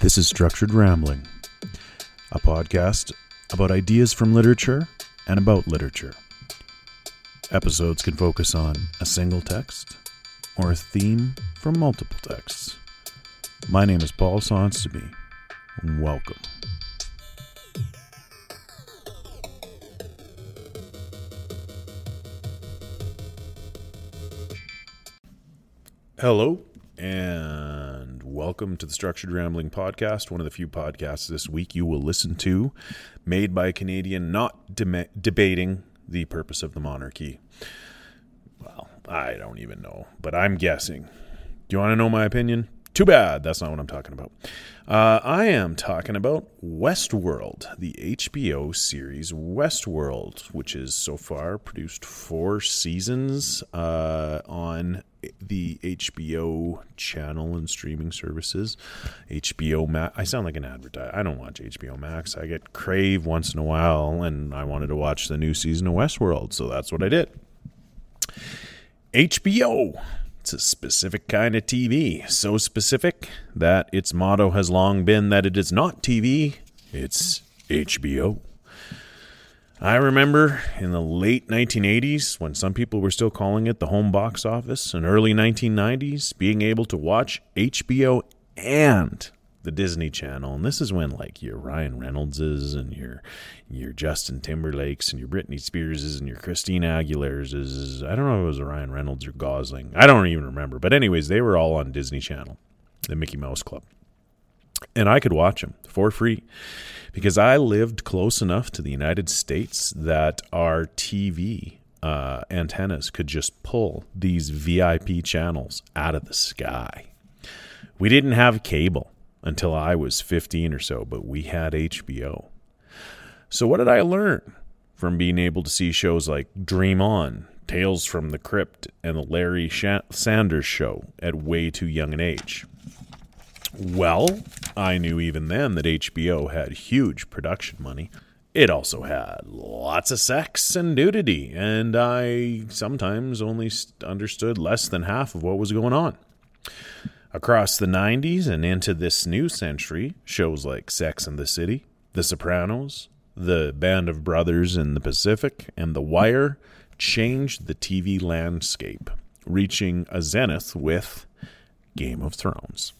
This is Structured Rambling, a podcast about ideas from literature and about literature. Episodes can focus on a single text or a theme from multiple texts. My name is Paul Sonseby. Welcome. Hello, welcome to the Structured Rambling Podcast, one of the few podcasts this week you will listen to, made by a Canadian not de- debating the purpose of the monarchy. Well, I don't even know, but I'm guessing. Do you want to know my opinion? Too bad. That's not what I'm talking about. Uh, I am talking about Westworld, the HBO series Westworld, which is so far produced four seasons uh, on the HBO channel and streaming services. HBO Max. I sound like an advertiser. I don't watch HBO Max. I get Crave once in a while, and I wanted to watch the new season of Westworld, so that's what I did. HBO it's a specific kind of TV, so specific that its motto has long been that it is not TV, it's HBO. I remember in the late 1980s, when some people were still calling it the home box office, and early 1990s, being able to watch HBO and the Disney Channel, and this is when like your Ryan Reynoldses and your your Justin Timberlakes and your Britney Spearses and your Christina Aguilera's I don't know if it was Ryan Reynolds or Gosling. I don't even remember. But anyways, they were all on Disney Channel, the Mickey Mouse Club. And I could watch them for free because I lived close enough to the United States that our TV uh, antennas could just pull these VIP channels out of the sky. We didn't have cable until I was 15 or so, but we had HBO. So, what did I learn from being able to see shows like Dream On, Tales from the Crypt, and The Larry Sanders Show at way too young an age? Well, I knew even then that HBO had huge production money. It also had lots of sex and nudity, and I sometimes only understood less than half of what was going on. Across the 90s and into this new century, shows like Sex and the City, The Sopranos, The Band of Brothers in the Pacific, and The Wire changed the TV landscape, reaching a zenith with Game of Thrones.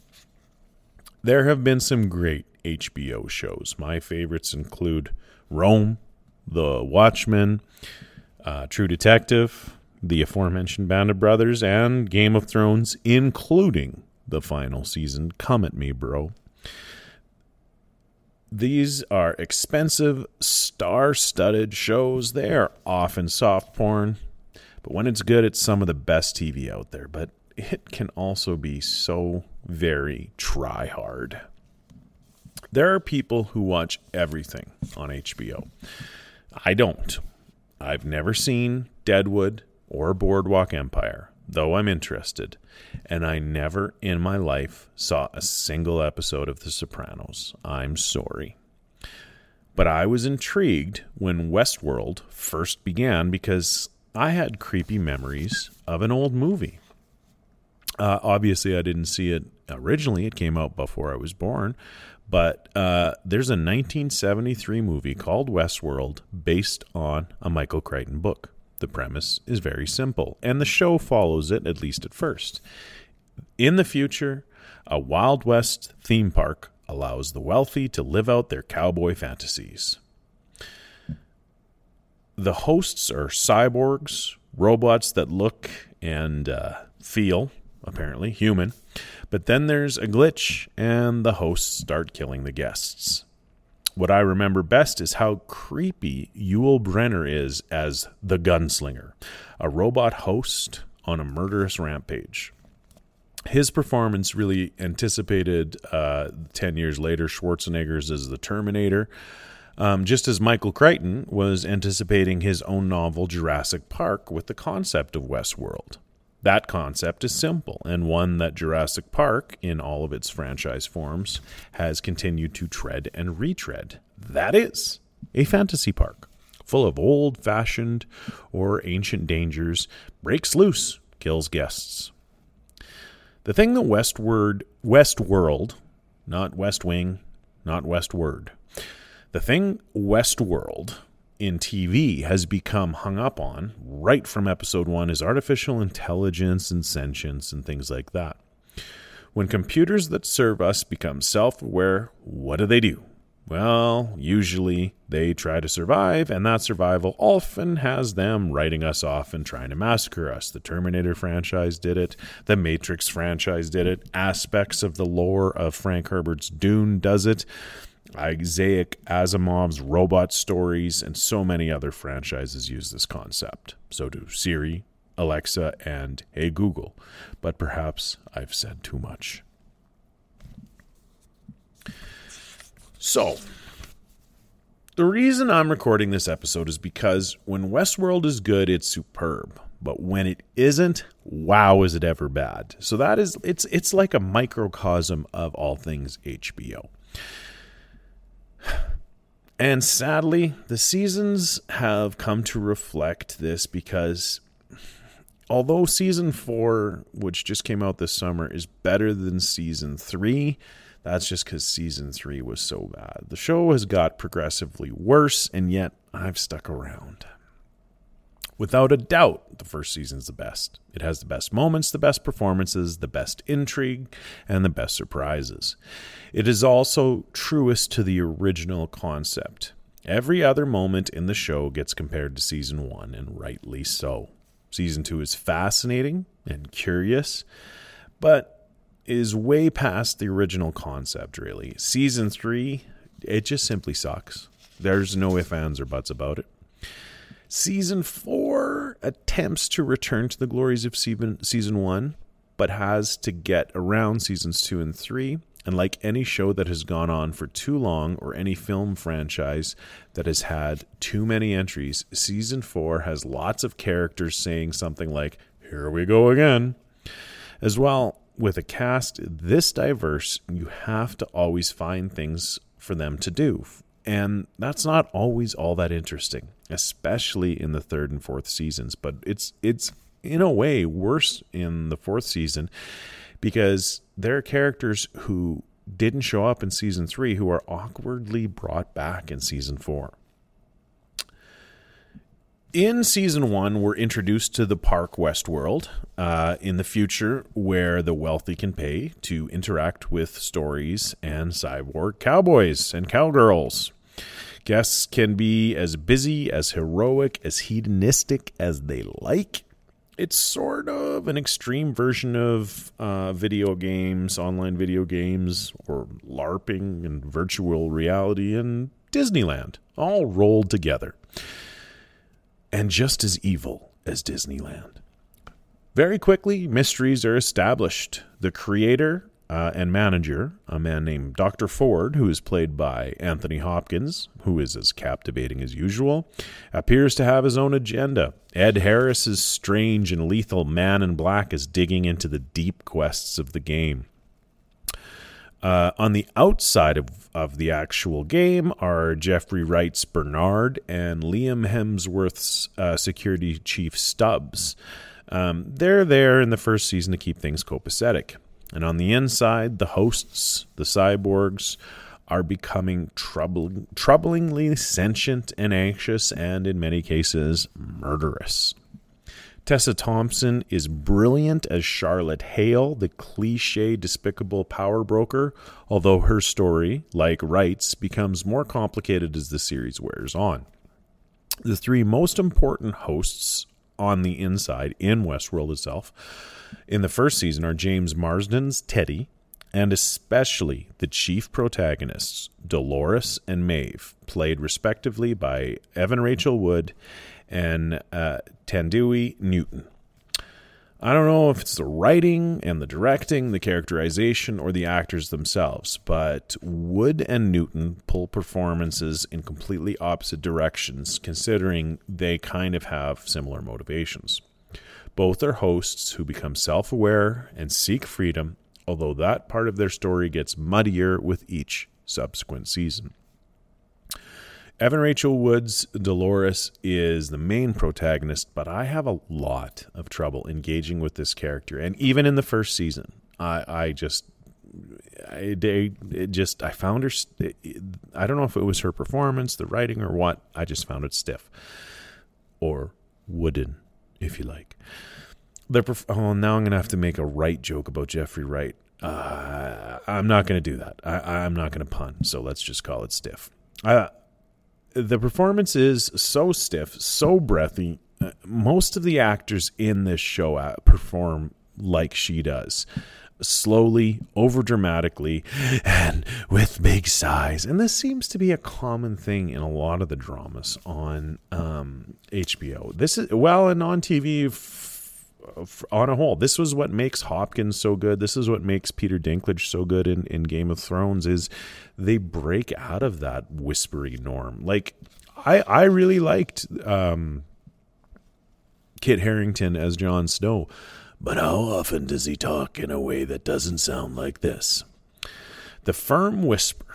There have been some great HBO shows. My favorites include Rome, The Watchmen, uh, True Detective, the aforementioned Band of Brothers, and Game of Thrones, including the final season. Come at me, bro. These are expensive, star studded shows. They are often soft porn, but when it's good, it's some of the best TV out there. But it can also be so very try hard. There are people who watch everything on HBO. I don't. I've never seen Deadwood or Boardwalk Empire though I'm interested, and I never in my life saw a single episode of The Sopranos. I'm sorry. But I was intrigued when Westworld first began because I had creepy memories of an old movie. Uh, obviously, I didn't see it originally, it came out before I was born. But uh, there's a 1973 movie called Westworld based on a Michael Crichton book. The premise is very simple, and the show follows it, at least at first. In the future, a Wild West theme park allows the wealthy to live out their cowboy fantasies. The hosts are cyborgs, robots that look and uh, feel, apparently, human. But then there's a glitch, and the hosts start killing the guests. What I remember best is how creepy Yul Brynner is as the gunslinger, a robot host on a murderous rampage. His performance really anticipated uh, 10 years later Schwarzenegger's as the Terminator, um, just as Michael Crichton was anticipating his own novel Jurassic Park with the concept of Westworld. That concept is simple, and one that Jurassic Park, in all of its franchise forms, has continued to tread and retread. That is a fantasy park full of old fashioned or ancient dangers, breaks loose, kills guests. The thing that Westward, Westworld not West Wing, not Westward. The thing Westworld in TV has become hung up on right from episode one is artificial intelligence and sentience and things like that. When computers that serve us become self aware, what do they do? Well, usually they try to survive, and that survival often has them writing us off and trying to massacre us. The Terminator franchise did it, the Matrix franchise did it, aspects of the lore of Frank Herbert's Dune does it. Isaac Asimov's robot stories, and so many other franchises use this concept. So do Siri, Alexa, and Hey Google. But perhaps I've said too much. So, the reason I'm recording this episode is because when Westworld is good, it's superb. But when it isn't, wow, is it ever bad. So that is it's it's like a microcosm of all things HBO. And sadly, the seasons have come to reflect this because although season four, which just came out this summer, is better than season three, that's just because season three was so bad. The show has got progressively worse, and yet I've stuck around. Without a doubt, the first season's the best. It has the best moments, the best performances, the best intrigue, and the best surprises. It is also truest to the original concept. Every other moment in the show gets compared to season one, and rightly so. Season two is fascinating and curious, but is way past the original concept, really. Season three, it just simply sucks. There's no ifs, ands, or buts about it. Season four attempts to return to the glories of season, season one, but has to get around seasons two and three. And like any show that has gone on for too long, or any film franchise that has had too many entries, season four has lots of characters saying something like, Here we go again. As well, with a cast this diverse, you have to always find things for them to do. And that's not always all that interesting, especially in the third and fourth seasons. But it's it's in a way worse in the fourth season because there are characters who didn't show up in season three who are awkwardly brought back in season four. In season one, we're introduced to the park Westworld uh, in the future where the wealthy can pay to interact with stories and cyborg cowboys and cowgirls. Guests can be as busy, as heroic, as hedonistic as they like. It's sort of an extreme version of uh, video games, online video games, or LARPing and virtual reality and Disneyland, all rolled together. And just as evil as Disneyland. Very quickly, mysteries are established. The creator uh, and manager, a man named Dr. Ford, who is played by Anthony Hopkins, who is as captivating as usual, appears to have his own agenda. Ed Harris's strange and lethal man in black is digging into the deep quests of the game. Uh, on the outside of, of the actual game are Jeffrey Wright's Bernard and Liam Hemsworth's uh, security chief Stubbs. Um, they're there in the first season to keep things copacetic. And on the inside, the hosts, the cyborgs, are becoming troubling, troublingly sentient and anxious, and in many cases, murderous. Tessa Thompson is brilliant as Charlotte Hale, the cliche, despicable power broker, although her story, like Wright's, becomes more complicated as the series wears on. The three most important hosts on the inside in Westworld itself in the first season are James Marsden's Teddy, and especially the chief protagonists, Dolores and Maeve, played respectively by Evan Rachel Wood and uh, Thandie Newton. I don't know if it's the writing and the directing, the characterization, or the actors themselves, but Wood and Newton pull performances in completely opposite directions, considering they kind of have similar motivations. Both are hosts who become self aware and seek freedom, although that part of their story gets muddier with each subsequent season. Evan Rachel Wood's Dolores is the main protagonist, but I have a lot of trouble engaging with this character. And even in the first season, I, I just I, just I found her. I don't know if it was her performance, the writing, or what. I just found it stiff, or wooden, if you like. The oh, now I'm gonna have to make a Wright joke about Jeffrey Wright. Uh, I'm not gonna do that. I, I'm not gonna pun. So let's just call it stiff. Uh, the performance is so stiff, so breathy. Uh, most of the actors in this show uh, perform like she does slowly, over dramatically, and with big sighs. And this seems to be a common thing in a lot of the dramas on um, HBO. This is well, and on TV f- on a whole. This was what makes Hopkins so good. This is what makes Peter Dinklage so good in, in Game of Thrones. Is they break out of that whispery norm. Like I, I really liked um, Kit Harington as Jon Snow. But how often does he talk in a way that doesn't sound like this? The firm whisper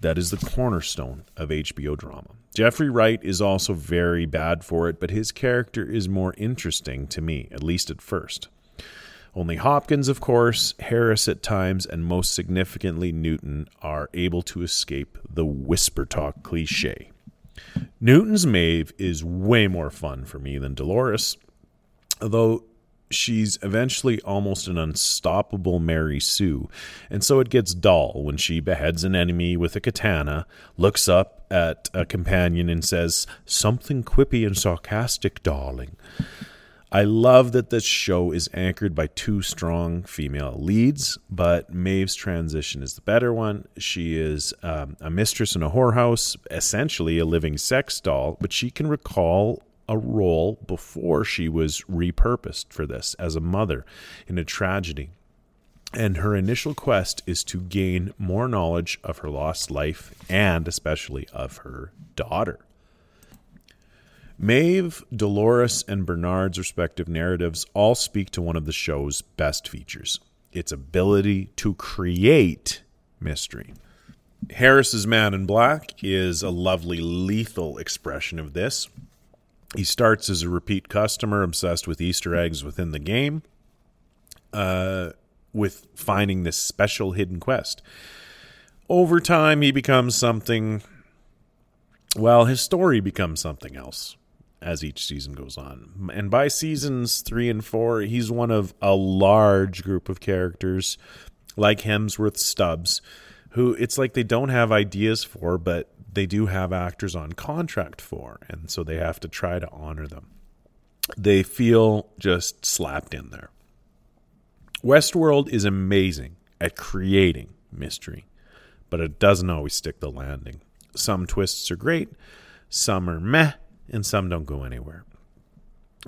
that is the cornerstone of HBO drama. Jeffrey Wright is also very bad for it, but his character is more interesting to me, at least at first. Only Hopkins, of course, Harris at times, and most significantly Newton are able to escape the whisper talk cliche. Newton's Maeve is way more fun for me than Dolores, although she's eventually almost an unstoppable Mary Sue, and so it gets dull when she beheads an enemy with a katana, looks up at a companion, and says, Something quippy and sarcastic, darling. I love that this show is anchored by two strong female leads, but Maeve's transition is the better one. She is um, a mistress in a whorehouse, essentially a living sex doll, but she can recall a role before she was repurposed for this as a mother in a tragedy. And her initial quest is to gain more knowledge of her lost life and especially of her daughter. Maeve, Dolores, and Bernard's respective narratives all speak to one of the show's best features its ability to create mystery. Harris's Man in Black is a lovely, lethal expression of this. He starts as a repeat customer, obsessed with Easter eggs within the game, uh, with finding this special hidden quest. Over time, he becomes something. Well, his story becomes something else as each season goes on. And by seasons three and four, he's one of a large group of characters like Hemsworth Stubbs, who it's like they don't have ideas for, but they do have actors on contract for, and so they have to try to honor them. They feel just slapped in there. Westworld is amazing at creating mystery, but it doesn't always stick the landing. Some twists are great, some are meh, and some don't go anywhere.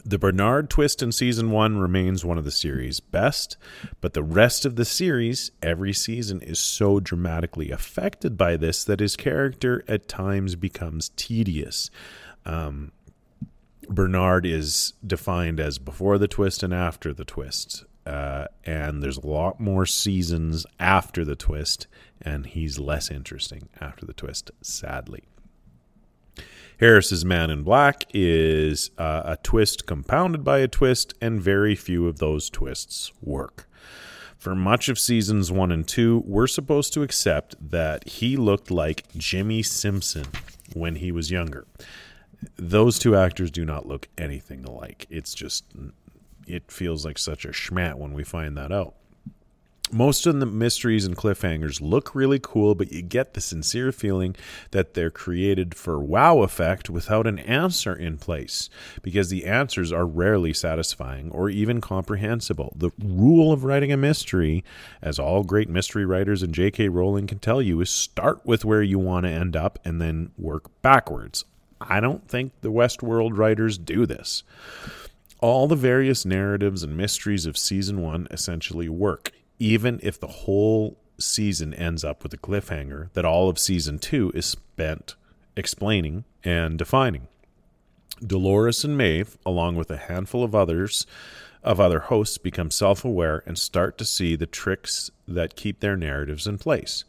The Bernard twist in season one remains one of the series' best, but the rest of the series, every season, is so dramatically affected by this that his character at times becomes tedious. Um, Bernard is defined as before the twist and after the twist. Uh, and there's a lot more seasons after the twist, and he's less interesting after the twist, sadly. Harris's Man in Black is uh, a twist compounded by a twist, and very few of those twists work. For much of seasons one and two, we're supposed to accept that he looked like Jimmy Simpson when he was younger. Those two actors do not look anything alike. It's just, it feels like such a schmat when we find that out most of the mysteries and cliffhangers look really cool, but you get the sincere feeling that they're created for wow effect without an answer in place because the answers are rarely satisfying or even comprehensible. The rule of writing a mystery, as all great mystery writers and J.K. Rowling can tell you, is start with where you want to end up and then work backwards. I don't think the Westworld writers do this. All the various narratives and mysteries of season one essentially work even if the whole season ends up with a cliffhanger that all of season two is spent explaining and defining. Dolores and Maeve, along with a handful of others of other hosts, become self-aware and start to see the tricks that keep their narratives in place.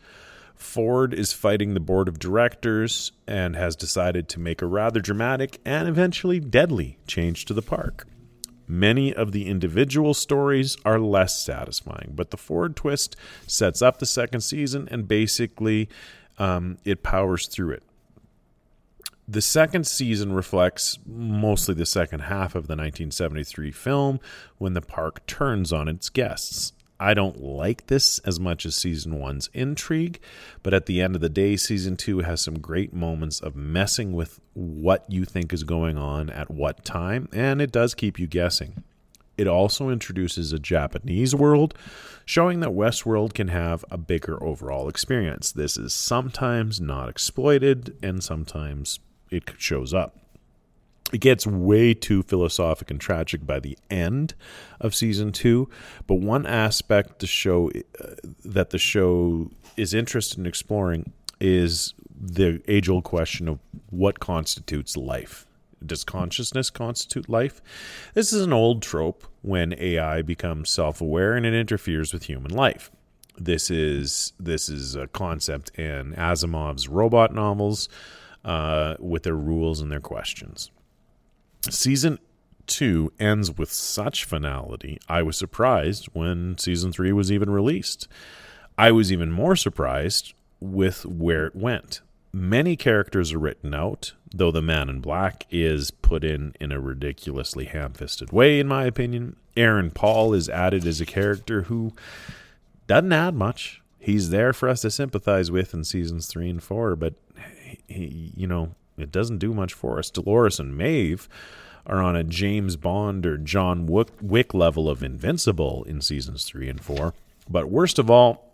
Ford is fighting the board of directors and has decided to make a rather dramatic and eventually deadly change to the park. Many of the individual stories are less satisfying, but the Ford twist sets up the second season and basically um, it powers through it. The second season reflects mostly the second half of the 1973 film when the park turns on its guests. I don't like this as much as season one's intrigue, but at the end of the day, season two has some great moments of messing with what you think is going on at what time, and it does keep you guessing. It also introduces a Japanese world, showing that Westworld can have a bigger overall experience. This is sometimes not exploited, and sometimes it shows up it gets way too philosophic and tragic by the end of season two. But one aspect the show uh, that the show is interested in exploring is the age old question of what constitutes life. Does consciousness constitute life? This is an old trope when AI becomes self aware and it interferes with human life. This is this is a concept in Asimov's robot novels uh, with their rules and their questions. Season two ends with such finality, I was surprised when season three was even released. I was even more surprised with where it went. Many characters are written out, though the man in black is put in in a ridiculously ham fisted way, in my opinion. Aaron Paul is added as a character who doesn't add much. He's there for us to sympathize with in seasons three and four, but he, you know, it doesn't do much for us. Dolores and Maeve are on a James Bond or John Wick level of invincible in seasons three and four. But worst of all,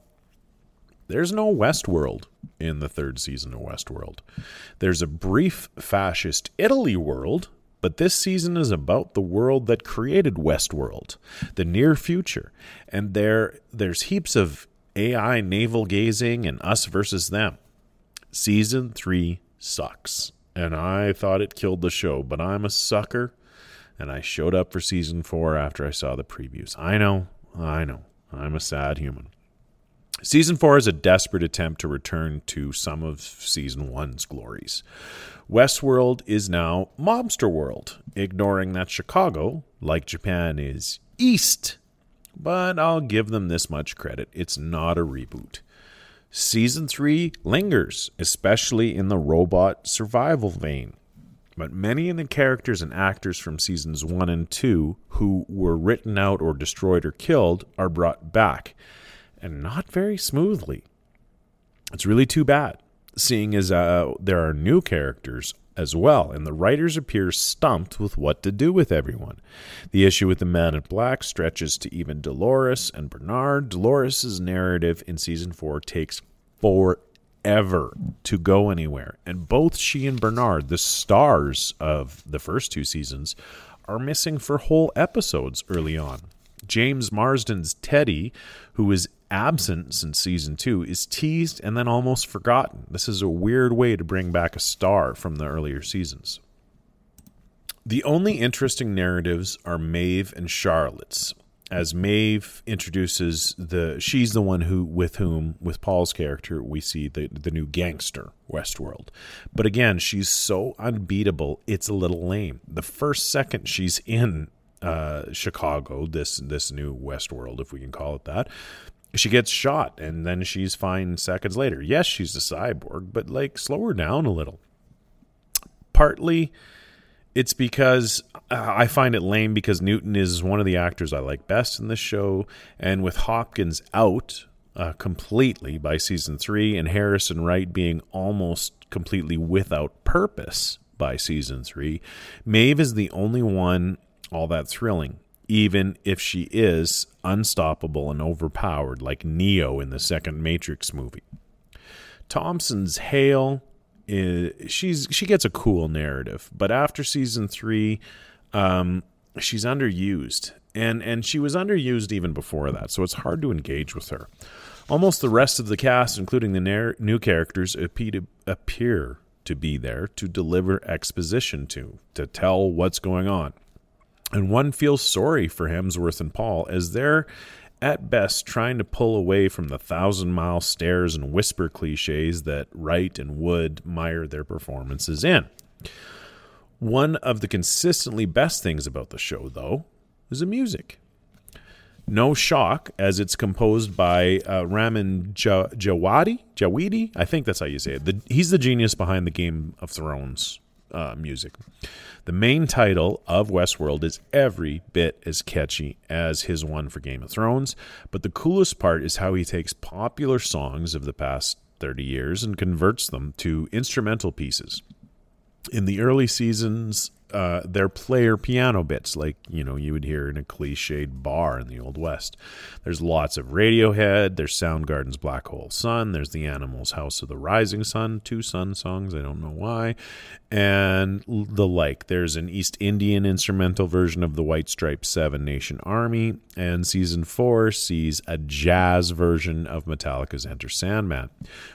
there's no Westworld in the third season of Westworld. There's a brief fascist Italy world, but this season is about the world that created Westworld, the near future. And there there's heaps of AI navel gazing and us versus them. Season 3 sucks and I thought it killed the show, but I'm a sucker, and I showed up for season four after I saw the previews. I know, I know, I'm a sad human. Season 4 is a desperate attempt to return to some of Season 1's glories. Westworld is now Mobster World, ignoring that Chicago, like Japan, is East. But I'll give them this much credit it's not a reboot. Season 3 lingers, especially in the robot survival vein. But many of the characters and actors from seasons 1 and 2 who were written out or destroyed or killed are brought back, and not very smoothly. It's really too bad, seeing as uh, there are new characters as well, and the writers appear stumped with what to do with everyone. The issue with the Man in Black stretches to even Dolores and Bernard. Dolores' narrative in season four takes forever to go anywhere, and both she and Bernard, the stars of the first two seasons, are missing for whole episodes early on. James Marsden's Teddy, who is absent since season two, is teased and then almost forgotten. This is a weird way to bring back a star from the earlier seasons. The only interesting narratives are Maeve and Charlotte's. As Maeve introduces the, she's the one who, with whom, with Paul's character, we see the the new gangster Westworld. But again, she's so unbeatable, it's a little lame. The first second she's in uh, Chicago, this this new Westworld, if we can call it that, she gets shot and then she's fine seconds later. Yes, she's a cyborg, but like slow her down a little. Partly it's because uh, I find it lame because Newton is one of the actors I like best in the show, and with Hopkins out uh, completely by season three, and Harris and Wright being almost completely without purpose by season three, Maeve is the only one all that thrilling even if she is unstoppable and overpowered like Neo in the second Matrix movie. Thompson's Hale is she's she gets a cool narrative, but after season 3 um, she's underused and and she was underused even before that, so it's hard to engage with her. Almost the rest of the cast, including the new characters, appear to be there to deliver exposition to, to tell what's going on. And one feels sorry for Hemsworth and Paul as they're at best trying to pull away from the thousand mile stares and whisper cliches that Wright and Wood mire their performances in. One of the consistently best things about the show, though, is the music. No shock, as it's composed by uh, Ramin ja- Djawadi. I think that's how you say it. The, he's the genius behind the Game of Thrones uh, music. The main title of Westworld is every bit as catchy as his one for Game of Thrones, but the coolest part is how he takes popular songs of the past 30 years and converts them to instrumental pieces. In the early seasons uh, their player piano bits, like you know you would hear in a cliched bar in the old west. There's lots of Radiohead. There's Soundgarden's Black Hole Sun. There's the Animals' House of the Rising Sun, two Sun songs. I don't know why, and the like. There's an East Indian instrumental version of the White Stripes Seven Nation Army, and season four sees a jazz version of Metallica's Enter Sandman,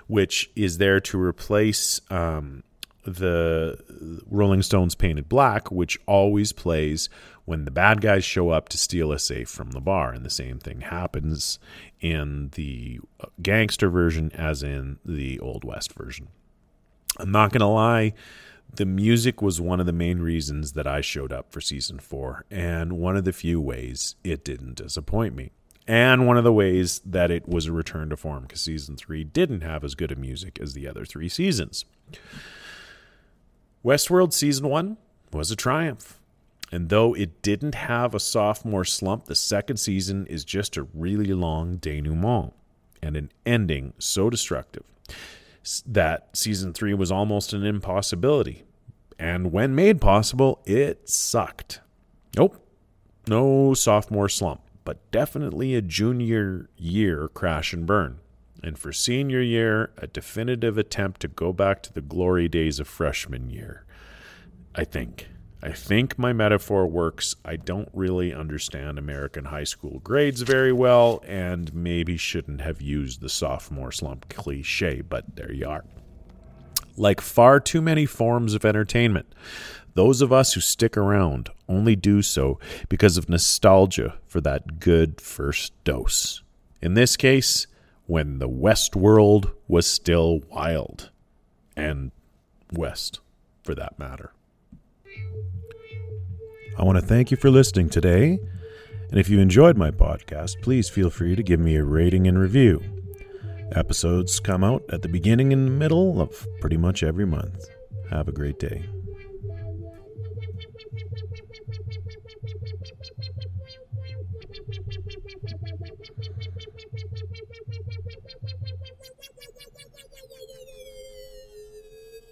which is there to replace. Um, the Rolling Stones Painted Black, which always plays when the bad guys show up to steal a safe from the bar. And the same thing happens in the gangster version as in the Old West version. I'm not going to lie, the music was one of the main reasons that I showed up for season four, and one of the few ways it didn't disappoint me. And one of the ways that it was a return to form because season three didn't have as good a music as the other three seasons. Westworld Season 1 was a triumph. And though it didn't have a sophomore slump, the second season is just a really long denouement and an ending so destructive that season 3 was almost an impossibility. And when made possible, it sucked. Nope, no sophomore slump, but definitely a junior year crash and burn. And for senior year, a definitive attempt to go back to the glory days of freshman year. I think. I think my metaphor works. I don't really understand American high school grades very well, and maybe shouldn't have used the sophomore slump cliche, but there you are. Like far too many forms of entertainment, those of us who stick around only do so because of nostalgia for that good first dose. In this case, when the West world was still wild. And West, for that matter. I want to thank you for listening today. And if you enjoyed my podcast, please feel free to give me a rating and review. Episodes come out at the beginning and middle of pretty much every month. Have a great day.